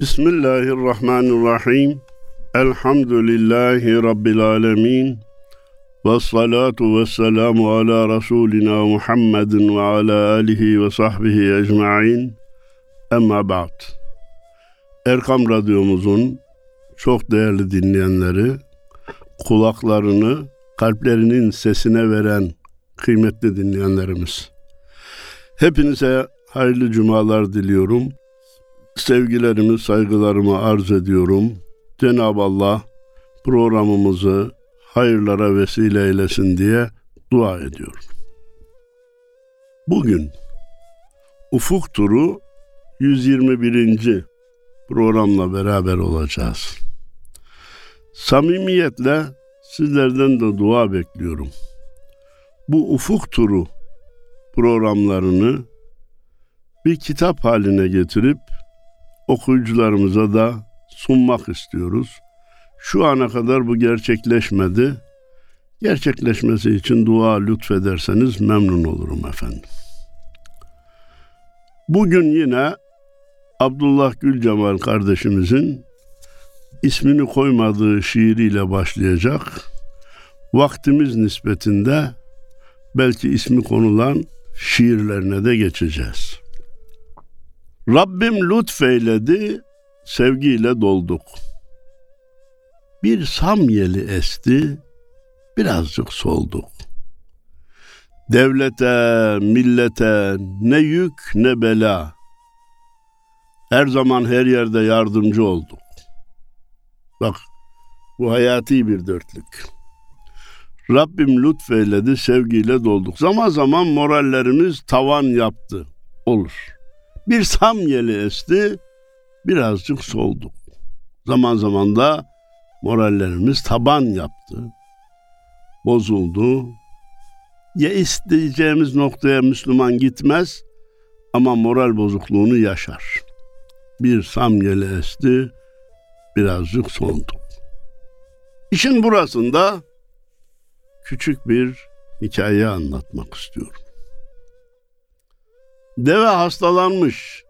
Bismillahirrahmanirrahim. Elhamdülillahi Rabbil alemin. Ve salatu ve selamu ala Resulina Muhammedin ve ala alihi ve sahbihi ecma'in. Emma ba'd. Erkam Radyomuzun çok değerli dinleyenleri, kulaklarını kalplerinin sesine veren kıymetli dinleyenlerimiz. Hepinize hayırlı cumalar diliyorum. Sevgilerimi, saygılarımı arz ediyorum. Cenab-ı Allah programımızı hayırlara vesile eylesin diye dua ediyorum. Bugün Ufuk Turu 121. programla beraber olacağız. Samimiyetle sizlerden de dua bekliyorum. Bu Ufuk Turu programlarını bir kitap haline getirip okuyucularımıza da sunmak istiyoruz. Şu ana kadar bu gerçekleşmedi. Gerçekleşmesi için dua lütfederseniz memnun olurum efendim. Bugün yine Abdullah Gülcemal kardeşimizin ismini koymadığı şiiriyle başlayacak. Vaktimiz nispetinde belki ismi konulan şiirlerine de geçeceğiz. Rabbim lütfeyledi, sevgiyle dolduk. Bir samyeli esti, birazcık solduk. Devlete, millete ne yük ne bela. Her zaman her yerde yardımcı olduk. Bak bu hayati bir dörtlük. Rabbim lütfeyledi, sevgiyle dolduk. Zaman zaman morallerimiz tavan yaptı. Olur. Bir samyeli esti, birazcık solduk. Zaman zaman da morallerimiz taban yaptı. Bozuldu. Ya isteyeceğimiz noktaya Müslüman gitmez ama moral bozukluğunu yaşar. Bir samyeli esti, birazcık soldu. İşin burasında küçük bir hikaye anlatmak istiyorum. Deve hastalanmış.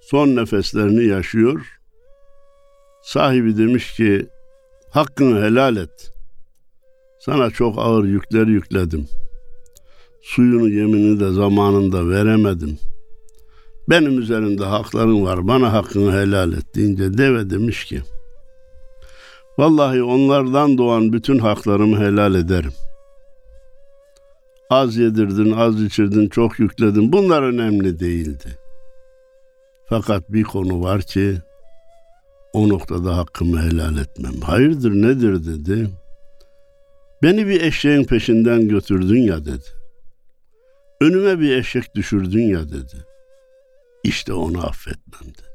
Son nefeslerini yaşıyor. Sahibi demiş ki hakkını helal et. Sana çok ağır yükler yükledim. Suyunu yemini de zamanında veremedim. Benim üzerimde hakların var. Bana hakkını helal et deyince deve demiş ki Vallahi onlardan doğan bütün haklarımı helal ederim. Az yedirdin, az içirdin, çok yükledin. Bunlar önemli değildi. Fakat bir konu var ki o noktada hakkımı helal etmem. Hayırdır nedir dedi. Beni bir eşeğin peşinden götürdün ya dedi. Önüme bir eşek düşürdün ya dedi. İşte onu affetmem dedi.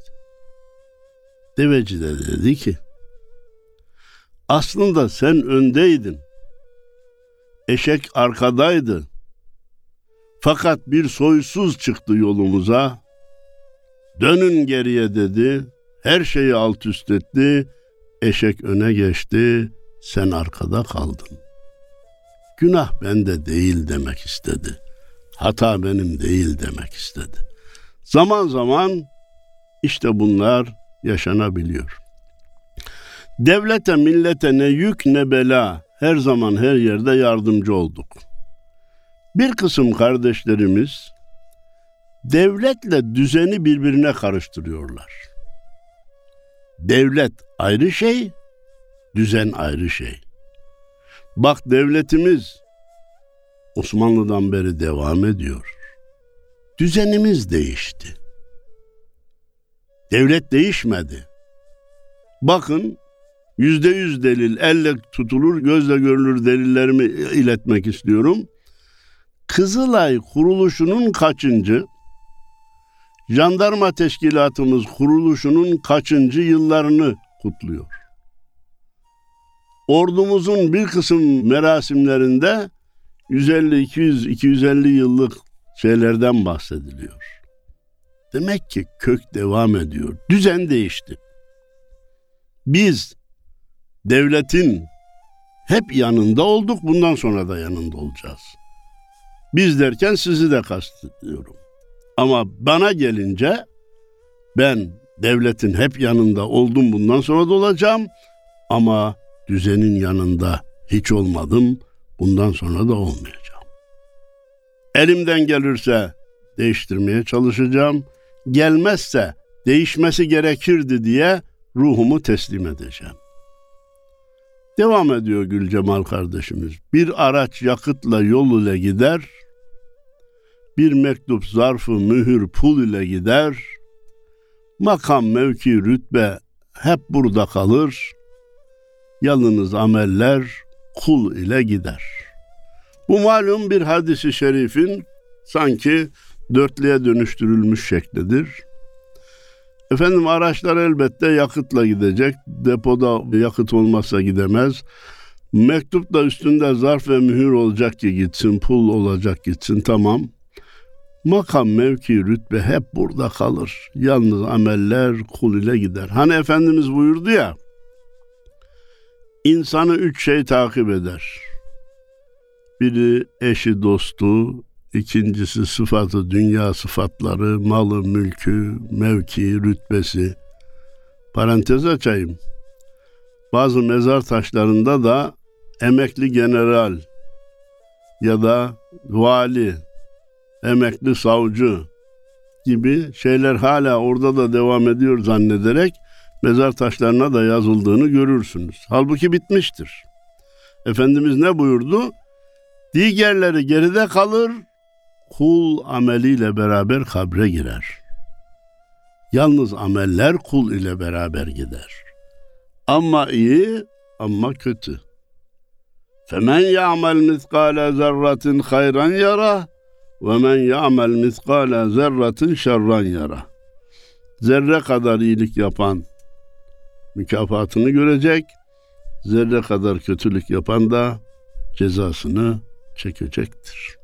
Deveci de dedi ki aslında sen öndeydin. Eşek arkadaydı. Fakat bir soysuz çıktı yolumuza. Dönün geriye dedi. Her şeyi alt üst etti. Eşek öne geçti. Sen arkada kaldın. Günah bende değil demek istedi. Hata benim değil demek istedi. Zaman zaman işte bunlar yaşanabiliyor. Devlete millete ne yük ne bela her zaman her yerde yardımcı olduk. Bir kısım kardeşlerimiz devletle düzeni birbirine karıştırıyorlar. Devlet ayrı şey, düzen ayrı şey. Bak devletimiz Osmanlı'dan beri devam ediyor. Düzenimiz değişti. Devlet değişmedi. Bakın yüzde yüz delil, elle tutulur, gözle görülür delillerimi iletmek istiyorum. Kızılay kuruluşunun kaçıncı, jandarma teşkilatımız kuruluşunun kaçıncı yıllarını kutluyor. Ordumuzun bir kısım merasimlerinde 150 200 250 yıllık şeylerden bahsediliyor. Demek ki kök devam ediyor. Düzen değişti. Biz devletin hep yanında olduk. Bundan sonra da yanında olacağız. Biz derken sizi de kastediyorum. Ama bana gelince ben devletin hep yanında oldum bundan sonra da olacağım ama düzenin yanında hiç olmadım bundan sonra da olmayacağım. Elimden gelirse değiştirmeye çalışacağım. Gelmezse değişmesi gerekirdi diye ruhumu teslim edeceğim. Devam ediyor Gül Cemal kardeşimiz. Bir araç yakıtla yol ile gider, bir mektup zarfı mühür pul ile gider, makam mevki rütbe hep burada kalır, yalnız ameller kul ile gider. Bu malum bir hadisi şerifin sanki dörtlüye dönüştürülmüş şeklidir. Efendim araçlar elbette yakıtla gidecek. Depoda yakıt olmazsa gidemez. Mektup da üstünde zarf ve mühür olacak ki gitsin, pul olacak gitsin tamam. Makam, mevki, rütbe hep burada kalır. Yalnız ameller kul ile gider. Hani Efendimiz buyurdu ya, insanı üç şey takip eder. Biri eşi, dostu, İkincisi sıfatı, dünya sıfatları, malı, mülkü, mevki, rütbesi. Parantez açayım. Bazı mezar taşlarında da emekli general ya da vali, emekli savcı gibi şeyler hala orada da devam ediyor zannederek mezar taşlarına da yazıldığını görürsünüz. Halbuki bitmiştir. Efendimiz ne buyurdu? Diğerleri geride kalır, kul ameliyle beraber kabre girer. Yalnız ameller kul ile beraber gider. Ama iyi ama kötü. Femen ya'mel miskale zerratin hayran yara ve men ya'mel miskale zerratin şerran yara. Zerre kadar iyilik yapan mükafatını görecek, zerre kadar kötülük yapan da cezasını çekecektir.''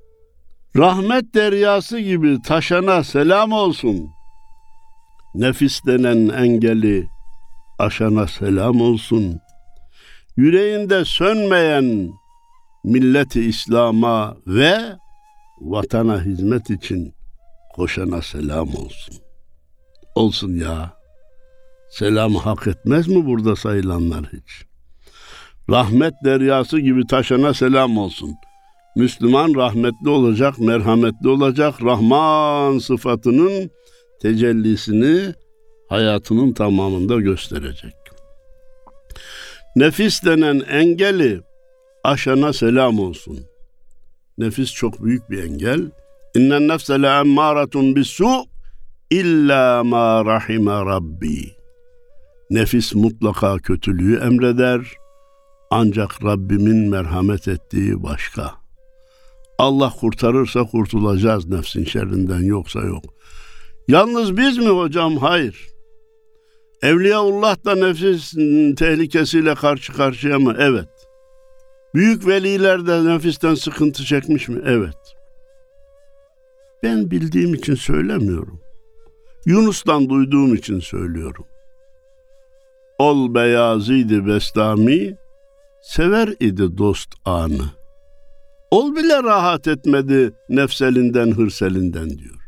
Rahmet deryası gibi taşana selam olsun. Nefis denen engeli aşana selam olsun. Yüreğinde sönmeyen milleti İslam'a ve vatana hizmet için koşana selam olsun. Olsun ya. Selam hak etmez mi burada sayılanlar hiç? Rahmet deryası gibi taşana selam olsun.'' Müslüman rahmetli olacak, merhametli olacak, Rahman sıfatının tecellisini hayatının tamamında gösterecek. Nefis denen engeli aşana selam olsun. Nefis çok büyük bir engel. İnnen nefse le emmâretun bis-su illa ma rahime rabbi. Nefis mutlaka kötülüğü emreder. Ancak Rabbimin merhamet ettiği başka. Allah kurtarırsa kurtulacağız nefsin şerrinden yoksa yok. Yalnız biz mi hocam? Hayır. Evliyaullah da nefsin tehlikesiyle karşı karşıya mı? Evet. Büyük veliler de nefisten sıkıntı çekmiş mi? Evet. Ben bildiğim için söylemiyorum. Yunus'tan duyduğum için söylüyorum. Ol beyazıydı Bestami, sever idi dost anı. Ol bile rahat etmedi nefselinden hırselinden diyor.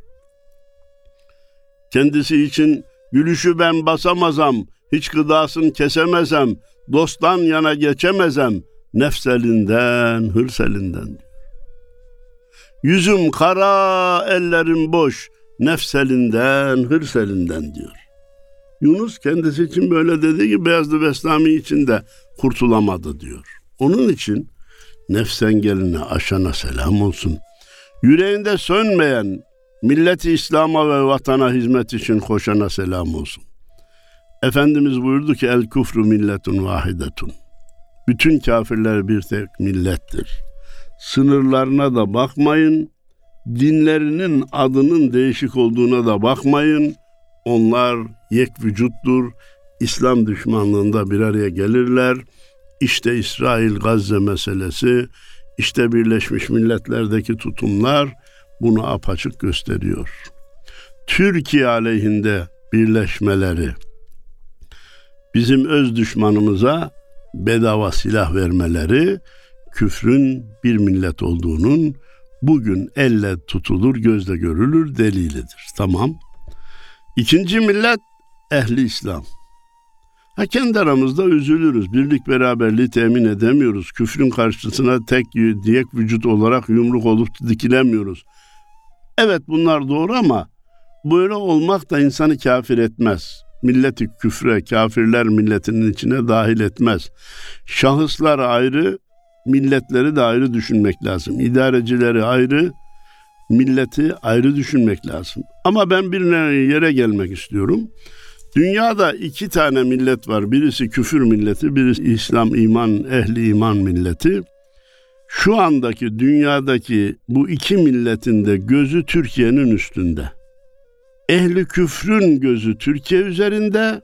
Kendisi için gülüşü ben basamazam, hiç gıdasını kesemezem, dosttan yana geçemezem, nefselinden, hırselinden diyor. Yüzüm kara, ellerim boş, nefselinden, hırselinden diyor. Yunus kendisi için böyle dedi ki Beyazlı Beslami için de kurtulamadı diyor. Onun için nefsen geline aşana selam olsun. Yüreğinde sönmeyen milleti İslam'a ve vatana hizmet için koşana selam olsun. Efendimiz buyurdu ki el kufru milletun vahidetun. Bütün kafirler bir tek millettir. Sınırlarına da bakmayın, dinlerinin adının değişik olduğuna da bakmayın. Onlar yek vücuttur. İslam düşmanlığında bir araya gelirler.'' İşte İsrail-Gazze meselesi, işte Birleşmiş Milletler'deki tutumlar bunu apaçık gösteriyor. Türkiye aleyhinde birleşmeleri, bizim öz düşmanımıza bedava silah vermeleri, küfrün bir millet olduğunun bugün elle tutulur, gözle görülür delilidir. Tamam. İkinci millet ehli İslam. Ha kendi aramızda üzülürüz. Birlik beraberliği temin edemiyoruz. Küfrün karşısına tek diyek vücut olarak yumruk olup dikilemiyoruz. Evet bunlar doğru ama böyle olmak da insanı kafir etmez. Milleti küfre, kafirler milletinin içine dahil etmez. Şahıslar ayrı, milletleri de ayrı düşünmek lazım. İdarecileri ayrı, milleti ayrı düşünmek lazım. Ama ben bir yere gelmek istiyorum. Dünyada iki tane millet var. Birisi küfür milleti, birisi İslam iman, ehli iman milleti. Şu andaki dünyadaki bu iki milletin de gözü Türkiye'nin üstünde. Ehli küfrün gözü Türkiye üzerinde.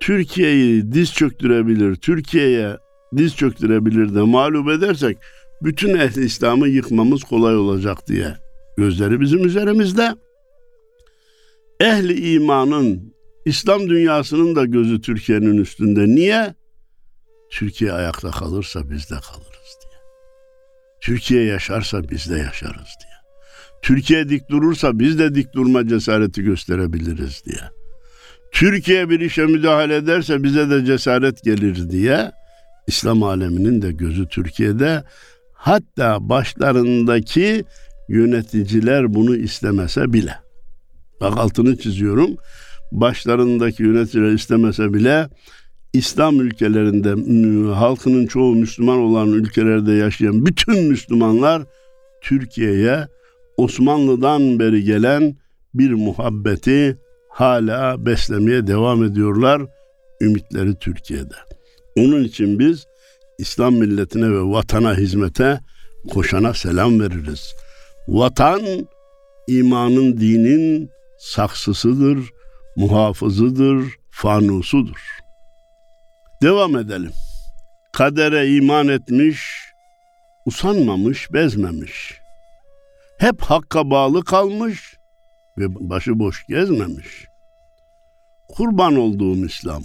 Türkiye'yi diz çöktürebilir, Türkiye'ye diz çöktürebilir de mağlup edersek bütün ehli İslam'ı yıkmamız kolay olacak diye. Gözleri bizim üzerimizde. Ehli imanın İslam dünyasının da gözü Türkiye'nin üstünde. Niye? Türkiye ayakta kalırsa biz de kalırız diye. Türkiye yaşarsa biz de yaşarız diye. Türkiye dik durursa biz de dik durma cesareti gösterebiliriz diye. Türkiye bir işe müdahale ederse bize de cesaret gelir diye İslam aleminin de gözü Türkiye'de. Hatta başlarındaki yöneticiler bunu istemese bile. Bak altını çiziyorum başlarındaki yöneticiler istemese bile İslam ülkelerinde halkının çoğu Müslüman olan ülkelerde yaşayan bütün Müslümanlar Türkiye'ye Osmanlı'dan beri gelen bir muhabbeti hala beslemeye devam ediyorlar. Ümitleri Türkiye'de. Onun için biz İslam milletine ve vatana hizmete koşana selam veririz. Vatan imanın, dinin saksısıdır, muhafızıdır, fanusudur. Devam edelim. Kadere iman etmiş, usanmamış, bezmemiş. Hep hakka bağlı kalmış ve başıboş gezmemiş. Kurban olduğum İslam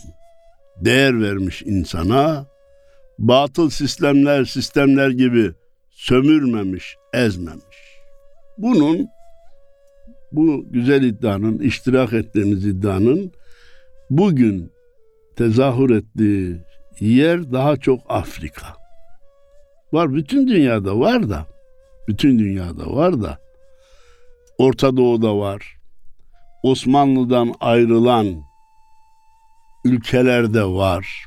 değer vermiş insana, batıl sistemler sistemler gibi sömürmemiş, ezmemiş. Bunun bu güzel iddianın, iştirak ettiğimiz iddianın bugün tezahür ettiği yer daha çok Afrika. Var bütün dünyada var da bütün dünyada var da Orta Doğu'da var. Osmanlı'dan ayrılan ülkelerde var.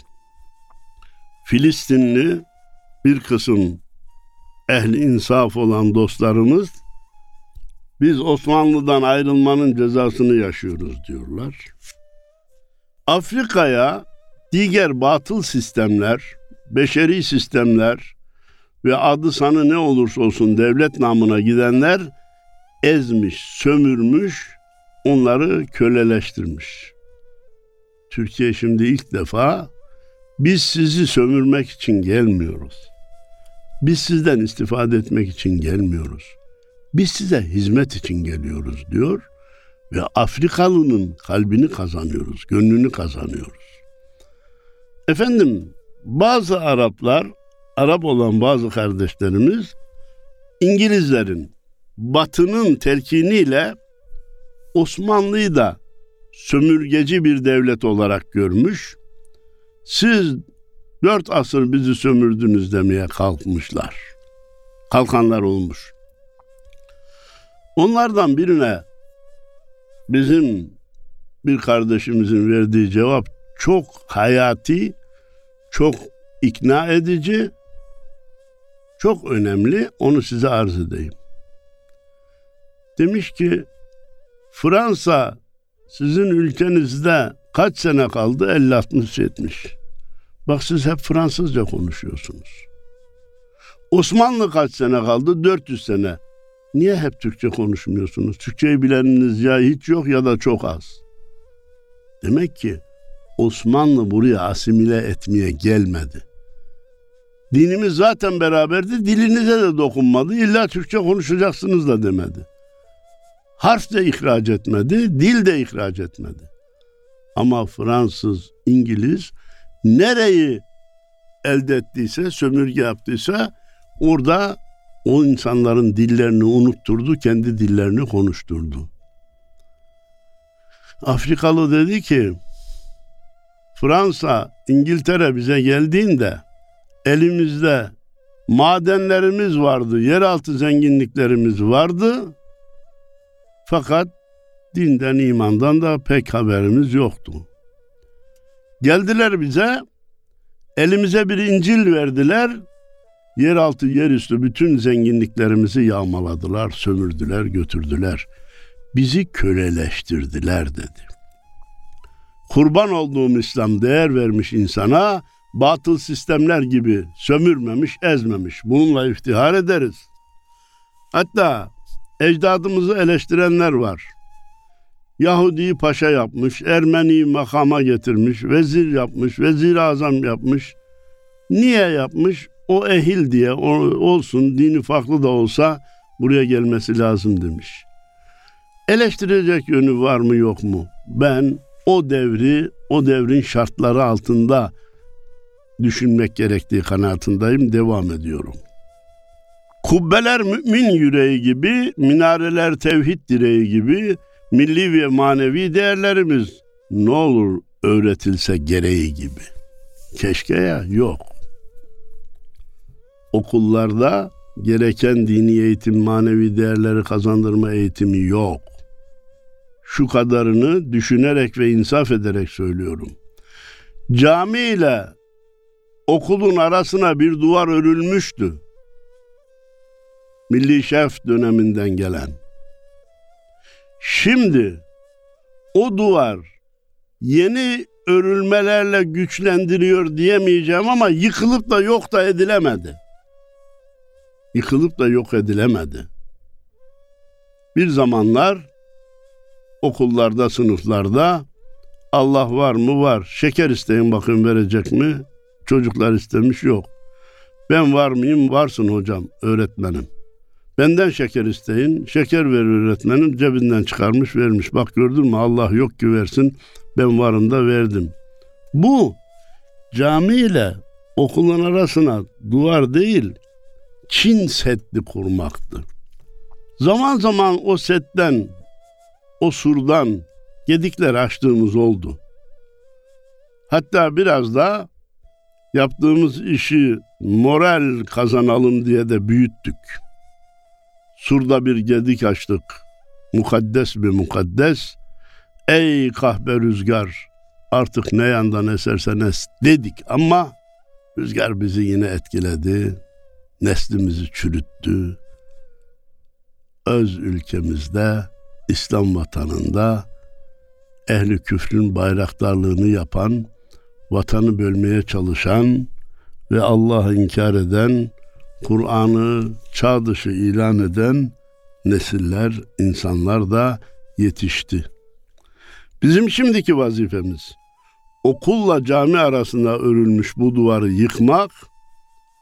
Filistinli bir kısım ehli insaf olan dostlarımız biz Osmanlı'dan ayrılmanın cezasını yaşıyoruz diyorlar. Afrika'ya diğer batıl sistemler, beşeri sistemler ve adı sanı ne olursa olsun devlet namına gidenler ezmiş, sömürmüş, onları köleleştirmiş. Türkiye şimdi ilk defa biz sizi sömürmek için gelmiyoruz. Biz sizden istifade etmek için gelmiyoruz. Biz size hizmet için geliyoruz diyor ve Afrikalının kalbini kazanıyoruz, gönlünü kazanıyoruz. Efendim bazı Araplar, Arap olan bazı kardeşlerimiz İngilizlerin batının telkiniyle Osmanlı'yı da sömürgeci bir devlet olarak görmüş. Siz dört asır bizi sömürdünüz demeye kalkmışlar. Kalkanlar olmuş. Onlardan birine bizim bir kardeşimizin verdiği cevap çok hayati, çok ikna edici, çok önemli. Onu size arz edeyim. Demiş ki Fransa sizin ülkenizde kaç sene kaldı? 50-60-70. Bak siz hep Fransızca konuşuyorsunuz. Osmanlı kaç sene kaldı? 400 sene. Niye hep Türkçe konuşmuyorsunuz? Türkçeyi bileniniz ya hiç yok ya da çok az. Demek ki Osmanlı buraya asimile etmeye gelmedi. Dinimiz zaten beraberdi, dilinize de dokunmadı. İlla Türkçe konuşacaksınız da demedi. Harf de ihraç etmedi, dil de ihraç etmedi. Ama Fransız, İngiliz nereyi elde ettiyse, sömürge yaptıysa orada o insanların dillerini unutturdu, kendi dillerini konuşturdu. Afrikalı dedi ki, Fransa, İngiltere bize geldiğinde elimizde madenlerimiz vardı, yeraltı zenginliklerimiz vardı. Fakat dinden, imandan da pek haberimiz yoktu. Geldiler bize, elimize bir İncil verdiler. Yeraltı, yerüstü bütün zenginliklerimizi yağmaladılar, sömürdüler, götürdüler. Bizi köleleştirdiler dedi. Kurban olduğum İslam değer vermiş insana, batıl sistemler gibi sömürmemiş, ezmemiş. Bununla iftihar ederiz. Hatta ecdadımızı eleştirenler var. Yahudi'yi paşa yapmış, Ermeni'yi makama getirmiş, vezir yapmış, vezir azam yapmış. Niye yapmış? O ehil diye o, olsun, dini farklı da olsa buraya gelmesi lazım demiş. Eleştirecek yönü var mı yok mu? Ben o devri, o devrin şartları altında düşünmek gerektiği kanaatindeyim, devam ediyorum. Kubbeler mümin yüreği gibi, minareler tevhid direği gibi milli ve manevi değerlerimiz ne olur öğretilse gereği gibi. Keşke ya yok. Okullarda gereken dini eğitim, manevi değerleri kazandırma eğitimi yok. Şu kadarını düşünerek ve insaf ederek söylüyorum. Cami ile okulun arasına bir duvar örülmüştü. Milli Şef döneminden gelen. Şimdi o duvar yeni örülmelerle güçlendiriyor diyemeyeceğim ama yıkılıp da yok da edilemedi. Yıkılıp da yok edilemedi. Bir zamanlar okullarda, sınıflarda Allah var mı? Var. Şeker isteyin bakın verecek mi? Çocuklar istemiş yok. Ben var mıyım? Varsın hocam, öğretmenim. Benden şeker isteyin. Şeker verir öğretmenim. Cebinden çıkarmış vermiş. Bak gördün mü Allah yok ki versin. Ben varım da verdim. Bu cami ile okulun arasına duvar değil, Çin setli kurmaktı. Zaman zaman o setten, o surdan gedikler açtığımız oldu. Hatta biraz da yaptığımız işi moral kazanalım diye de büyüttük. Surda bir gedik açtık. Mukaddes bir mukaddes. Ey kahpe rüzgar artık ne yandan esersen es dedik ama rüzgar bizi yine etkiledi. Neslimizi çürüttü. Öz ülkemizde, İslam vatanında ehli küfrün bayraktarlığını yapan, vatanı bölmeye çalışan ve Allah'ı inkar eden Kur'an'ı çağ dışı ilan eden nesiller, insanlar da yetişti. Bizim şimdiki vazifemiz okulla cami arasında örülmüş bu duvarı yıkmak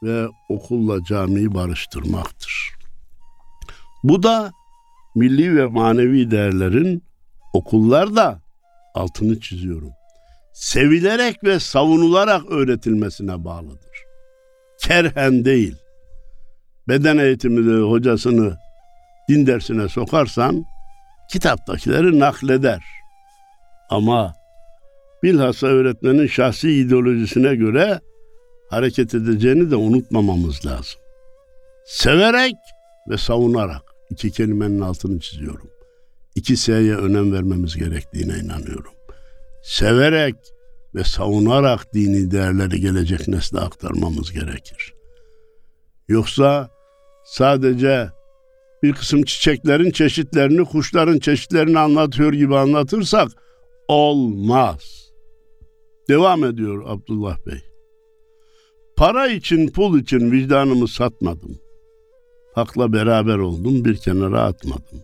ve okulla camiyi barıştırmaktır. Bu da milli ve manevi değerlerin okullarda altını çiziyorum. Sevilerek ve savunularak öğretilmesine bağlıdır. Kerhen değil beden eğitimini hocasını din dersine sokarsan kitaptakileri nakleder. Ama bilhassa öğretmenin şahsi ideolojisine göre hareket edeceğini de unutmamamız lazım. Severek ve savunarak iki kelimenin altını çiziyorum. İki S'ye önem vermemiz gerektiğine inanıyorum. Severek ve savunarak dini değerleri gelecek nesle aktarmamız gerekir. Yoksa sadece bir kısım çiçeklerin çeşitlerini, kuşların çeşitlerini anlatıyor gibi anlatırsak olmaz. Devam ediyor Abdullah Bey. Para için, pul için vicdanımı satmadım. Hakla beraber oldum, bir kenara atmadım.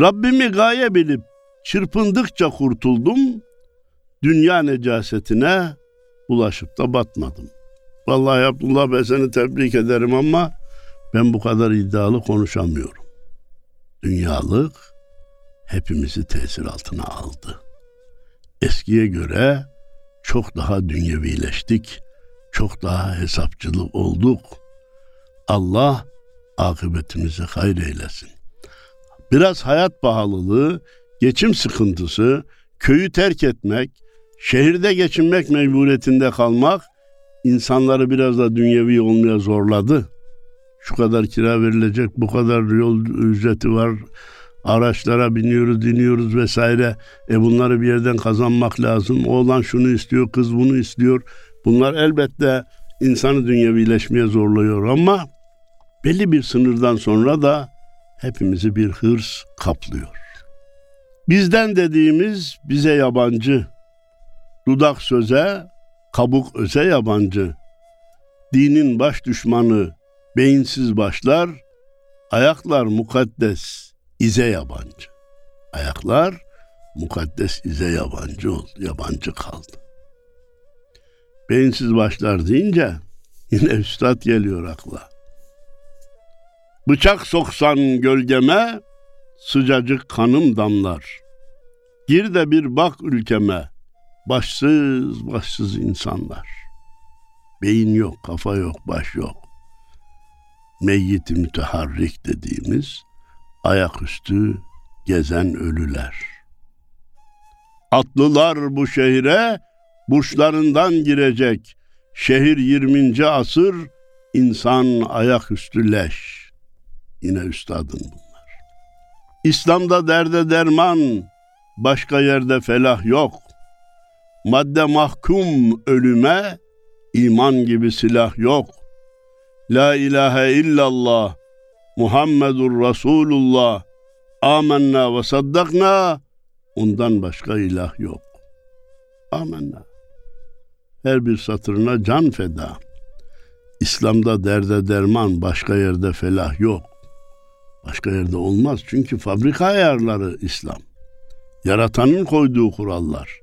Rabbimi gaye bilip çırpındıkça kurtuldum. Dünya necasetine bulaşıp da batmadım. Vallahi Abdullah Bey seni tebrik ederim ama ben bu kadar iddialı konuşamıyorum. Dünyalık hepimizi tesir altına aldı. Eskiye göre çok daha dünyevileştik, çok daha hesapçılık olduk. Allah akıbetimizi hayır eylesin. Biraz hayat pahalılığı, geçim sıkıntısı, köyü terk etmek, Şehirde geçinmek mecburiyetinde kalmak insanları biraz da dünyevi olmaya zorladı. Şu kadar kira verilecek, bu kadar yol ücreti var, araçlara biniyoruz, diniyoruz vesaire. E bunları bir yerden kazanmak lazım. Oğlan şunu istiyor, kız bunu istiyor. Bunlar elbette insanı dünyevileşmeye zorluyor ama belli bir sınırdan sonra da hepimizi bir hırs kaplıyor. Bizden dediğimiz bize yabancı. Dudak söze, kabuk öze yabancı. Dinin baş düşmanı beyinsiz başlar, ayaklar mukaddes ize yabancı. Ayaklar mukaddes ize yabancı oldu, yabancı kaldı. Beyinsiz başlar deyince yine üstad geliyor akla. Bıçak soksan gölgeme, sıcacık kanım damlar. Gir de bir bak ülkeme, başsız başsız insanlar. Beyin yok, kafa yok, baş yok. Meyyit müteharrik dediğimiz ayaküstü gezen ölüler. Atlılar bu şehre burçlarından girecek. Şehir 20. asır insan ayaküstü leş. Yine üstadın bunlar. İslam'da derde derman, başka yerde felah yok. Madde mahkum ölüme, iman gibi silah yok. La ilahe illallah, Muhammedur Resulullah, amenna ve saddakna, ondan başka ilah yok. Amenna. Her bir satırına can feda. İslam'da derde derman, başka yerde felah yok. Başka yerde olmaz çünkü fabrika ayarları İslam. Yaratanın koyduğu kurallar.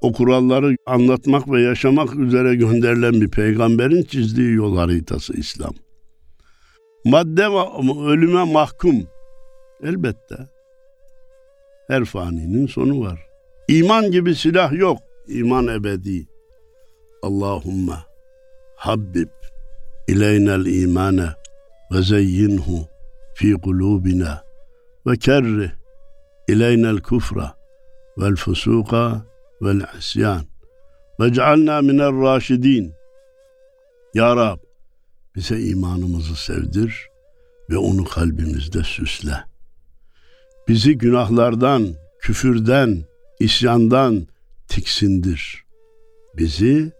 O kuralları anlatmak ve yaşamak üzere gönderilen bir peygamberin çizdiği yol haritası İslam. Madde ölüme mahkum. Elbette. Her faninin sonu var. İman gibi silah yok. İman ebedi. Allahümme habbib ileynel imane ve zeyyinhu fi kulubina ve kerrih ileynel kufra vel fusuka vel isyan ve cealna minel raşidin. Ya Rab bize imanımızı sevdir ve onu kalbimizde süsle. Bizi günahlardan, küfürden, isyandan tiksindir. Bizi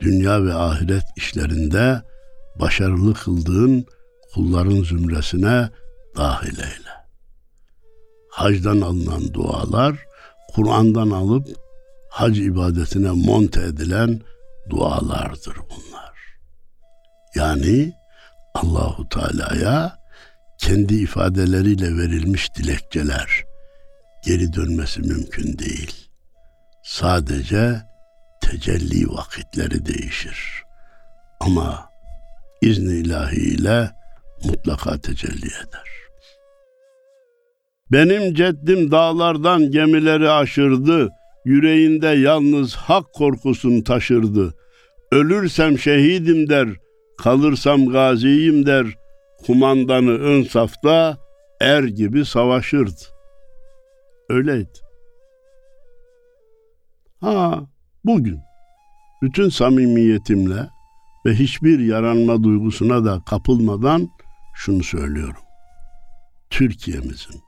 dünya ve ahiret işlerinde başarılı kıldığın kulların zümresine dahil eyle. Hacdan alınan dualar, Kur'an'dan alıp hac ibadetine monte edilen dualardır bunlar. Yani Allahu Teala'ya kendi ifadeleriyle verilmiş dilekçeler geri dönmesi mümkün değil. Sadece tecelli vakitleri değişir. Ama izni ilahiyle mutlaka tecelli eder. Benim ceddim dağlardan gemileri aşırdı, yüreğinde yalnız hak korkusunu taşırdı. Ölürsem şehidim der, kalırsam gaziyim der, kumandanı ön safta er gibi savaşırdı. Öyleydi. Ha, bugün bütün samimiyetimle ve hiçbir yaranma duygusuna da kapılmadan şunu söylüyorum. Türkiye'mizin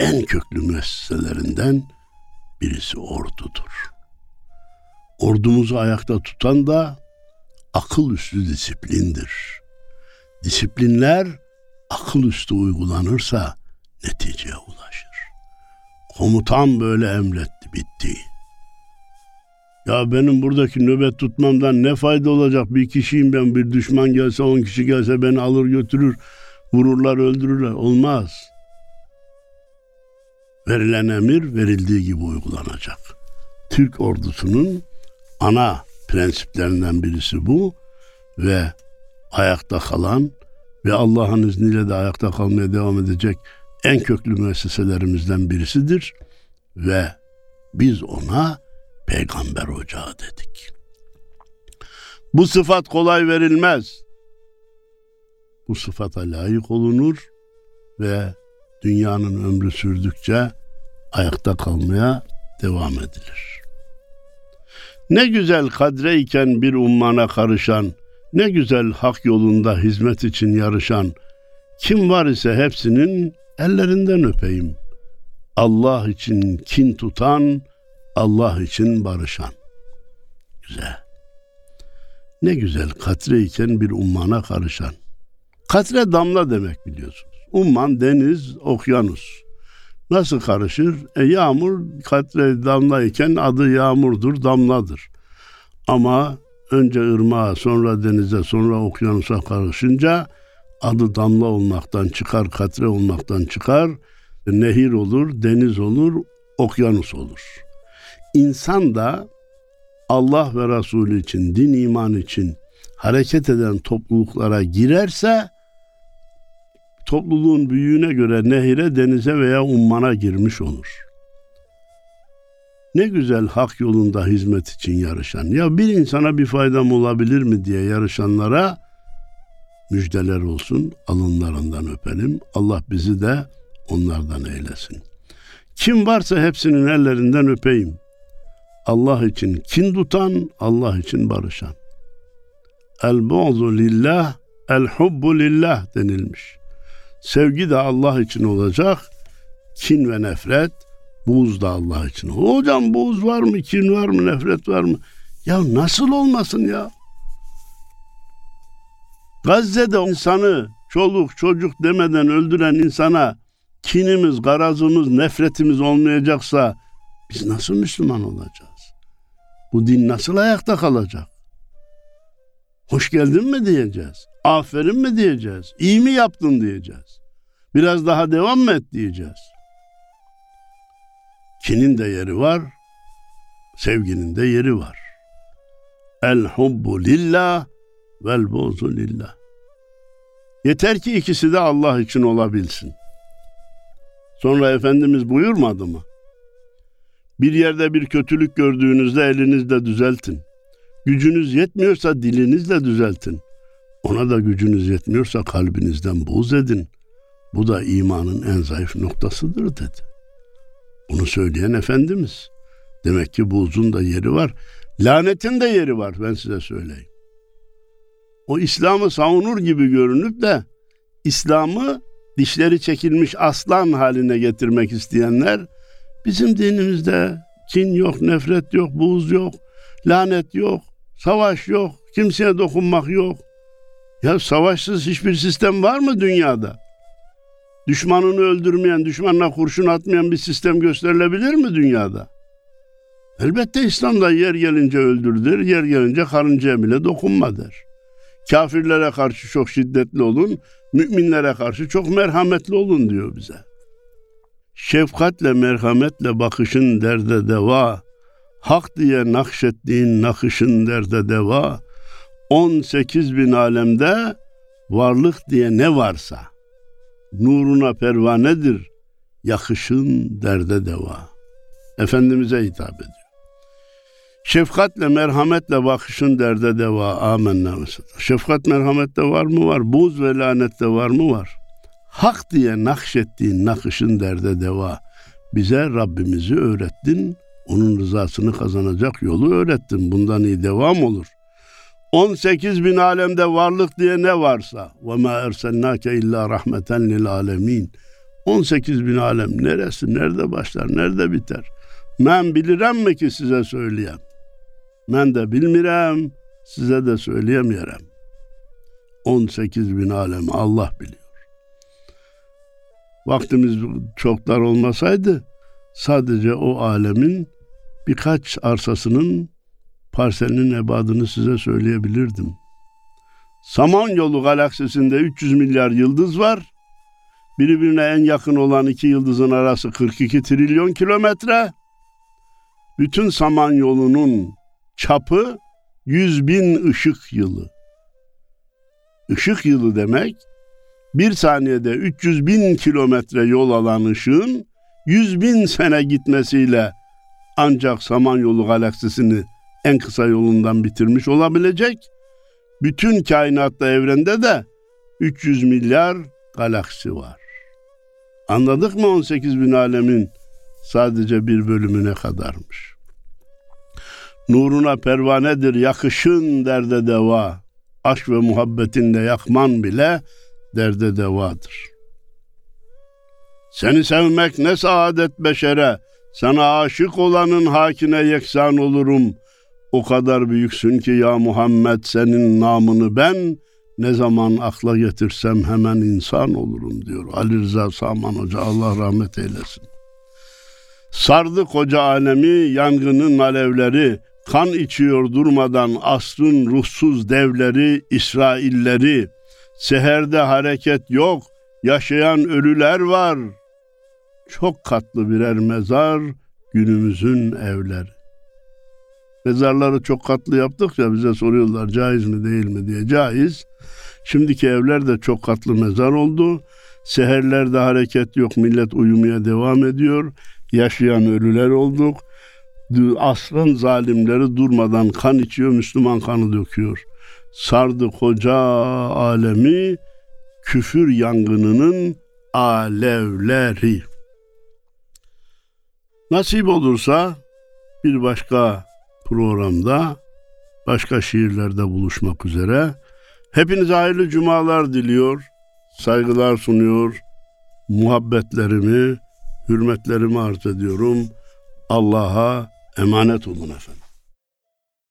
en köklü müesseselerinden birisi ordudur. Ordumuzu ayakta tutan da akıl üstü disiplindir. Disiplinler akıl üstü uygulanırsa neticeye ulaşır. Komutan böyle emretti, bitti. Ya benim buradaki nöbet tutmamdan ne fayda olacak? Bir kişiyim ben, bir düşman gelse, on kişi gelse beni alır götürür, vururlar, öldürürler. Olmaz. Verilen emir verildiği gibi uygulanacak. Türk ordusunun ana prensiplerinden birisi bu ve ayakta kalan ve Allah'ın izniyle de ayakta kalmaya devam edecek en köklü müesseselerimizden birisidir ve biz ona peygamber ocağı dedik. Bu sıfat kolay verilmez. Bu sıfata layık olunur ve dünyanın ömrü sürdükçe ayakta kalmaya devam edilir. Ne güzel kadreyken bir ummana karışan, ne güzel hak yolunda hizmet için yarışan, kim var ise hepsinin ellerinden öpeyim. Allah için kin tutan, Allah için barışan. Güzel. Ne güzel katreyken bir ummana karışan. Katre damla demek biliyorsunuz. Umman deniz, okyanus. Nasıl karışır? E yağmur katre damlayken adı yağmurdur, damladır. Ama önce ırmağa, sonra denize, sonra okyanusa karışınca adı damla olmaktan çıkar, katre olmaktan çıkar. Nehir olur, deniz olur, okyanus olur. İnsan da Allah ve Resulü için, din iman için hareket eden topluluklara girerse topluluğun büyüğüne göre nehire, denize veya ummana girmiş olur. Ne güzel hak yolunda hizmet için yarışan. Ya bir insana bir faydam olabilir mi diye yarışanlara müjdeler olsun. Alınlarından öpelim. Allah bizi de onlardan eylesin. Kim varsa hepsinin ellerinden öpeyim. Allah için kin tutan, Allah için barışan. El bu'zu lillah, el hubbu lillah denilmiş. Sevgi de Allah için olacak. Kin ve nefret, buğz da Allah için. Hocam buğz var mı, kin var mı, nefret var mı? Ya nasıl olmasın ya? Gazze'de insanı çoluk çocuk demeden öldüren insana kinimiz, garazımız, nefretimiz olmayacaksa biz nasıl Müslüman olacağız? Bu din nasıl ayakta kalacak? Hoş geldin mi diyeceğiz? Aferin mi diyeceğiz? İyi mi yaptın diyeceğiz? Biraz daha devam mı et diyeceğiz? Kinin de yeri var, sevginin de yeri var. El hubbu lillah vel buzu lillah. Yeter ki ikisi de Allah için olabilsin. Sonra Efendimiz buyurmadı mı? Bir yerde bir kötülük gördüğünüzde elinizle düzeltin. Gücünüz yetmiyorsa dilinizle düzeltin. Ona da gücünüz yetmiyorsa kalbinizden buğz edin. Bu da imanın en zayıf noktasıdır dedi. Bunu söyleyen Efendimiz. Demek ki buğzun da yeri var. Lanetin de yeri var ben size söyleyeyim. O İslam'ı savunur gibi görünüp de İslam'ı dişleri çekilmiş aslan haline getirmek isteyenler bizim dinimizde kin yok, nefret yok, buğz yok, lanet yok, savaş yok, kimseye dokunmak yok. Ya savaşsız hiçbir sistem var mı dünyada? Düşmanını öldürmeyen, düşmanına kurşun atmayan bir sistem gösterilebilir mi dünyada? Elbette İslam'da yer gelince öldürdür, yer gelince karıncaya bile dokunma der. Kafirlere karşı çok şiddetli olun, müminlere karşı çok merhametli olun diyor bize. Şefkatle merhametle bakışın derde deva, hak diye nakşettiğin nakışın derde deva, 18 bin alemde varlık diye ne varsa, nuruna pervanedir, yakışın derde deva. Efendimiz'e hitap ediyor. Şefkatle, merhametle bakışın derde deva. Amenna. Şefkat merhamette var mı? Var. Buz ve lanette var mı? Var. Hak diye nakşettiğin nakışın derde deva. Bize Rabbimizi öğrettin. Onun rızasını kazanacak yolu öğrettin. Bundan iyi devam olur. 18 bin alemde varlık diye ne varsa ve ma ersennake illa rahmeten lil alemin 18 bin alem neresi, nerede başlar, nerede biter? Ben bilirim mi ki size söyleyeyim? Ben de bilmirem, size de söyleyemeyerem. 18 bin alem Allah biliyor. Vaktimiz çok dar olmasaydı sadece o alemin birkaç arsasının parselinin ebadını size söyleyebilirdim. Samanyolu galaksisinde 300 milyar yıldız var. Birbirine en yakın olan iki yıldızın arası 42 trilyon kilometre. Bütün Samanyolu'nun çapı 100 bin ışık yılı. Işık yılı demek bir saniyede 300 bin kilometre yol alan ışığın 100 bin sene gitmesiyle ancak Samanyolu galaksisini en kısa yolundan bitirmiş olabilecek. Bütün kainatta evrende de 300 milyar galaksi var. Anladık mı 18 bin alemin sadece bir bölümüne kadarmış. Nuruna pervanedir yakışın derde deva. Aşk ve muhabbetinle yakman bile derde devadır. Seni sevmek ne saadet beşere. Sana aşık olanın hakine yeksan olurum. O kadar büyüksün ki ya Muhammed senin namını ben ne zaman akla getirsem hemen insan olurum diyor. Ali Rıza Saman Hoca Allah rahmet eylesin. Sardı koca alemi yangının alevleri, kan içiyor durmadan asrın ruhsuz devleri, İsrailleri. Seherde hareket yok, yaşayan ölüler var. Çok katlı birer mezar günümüzün evleri. Mezarları çok katlı yaptıkça bize soruyorlar caiz mi değil mi diye. Caiz. Şimdiki evler de çok katlı mezar oldu. Seherlerde hareket yok, millet uyumaya devam ediyor. Yaşayan ölüler olduk. Asrın zalimleri durmadan kan içiyor, Müslüman kanı döküyor. Sardı koca alemi küfür yangınının alevleri. Nasip olursa bir başka programda başka şiirlerde buluşmak üzere. Hepinize hayırlı cumalar diliyor, saygılar sunuyor, muhabbetlerimi, hürmetlerimi arz ediyorum. Allah'a emanet olun efendim.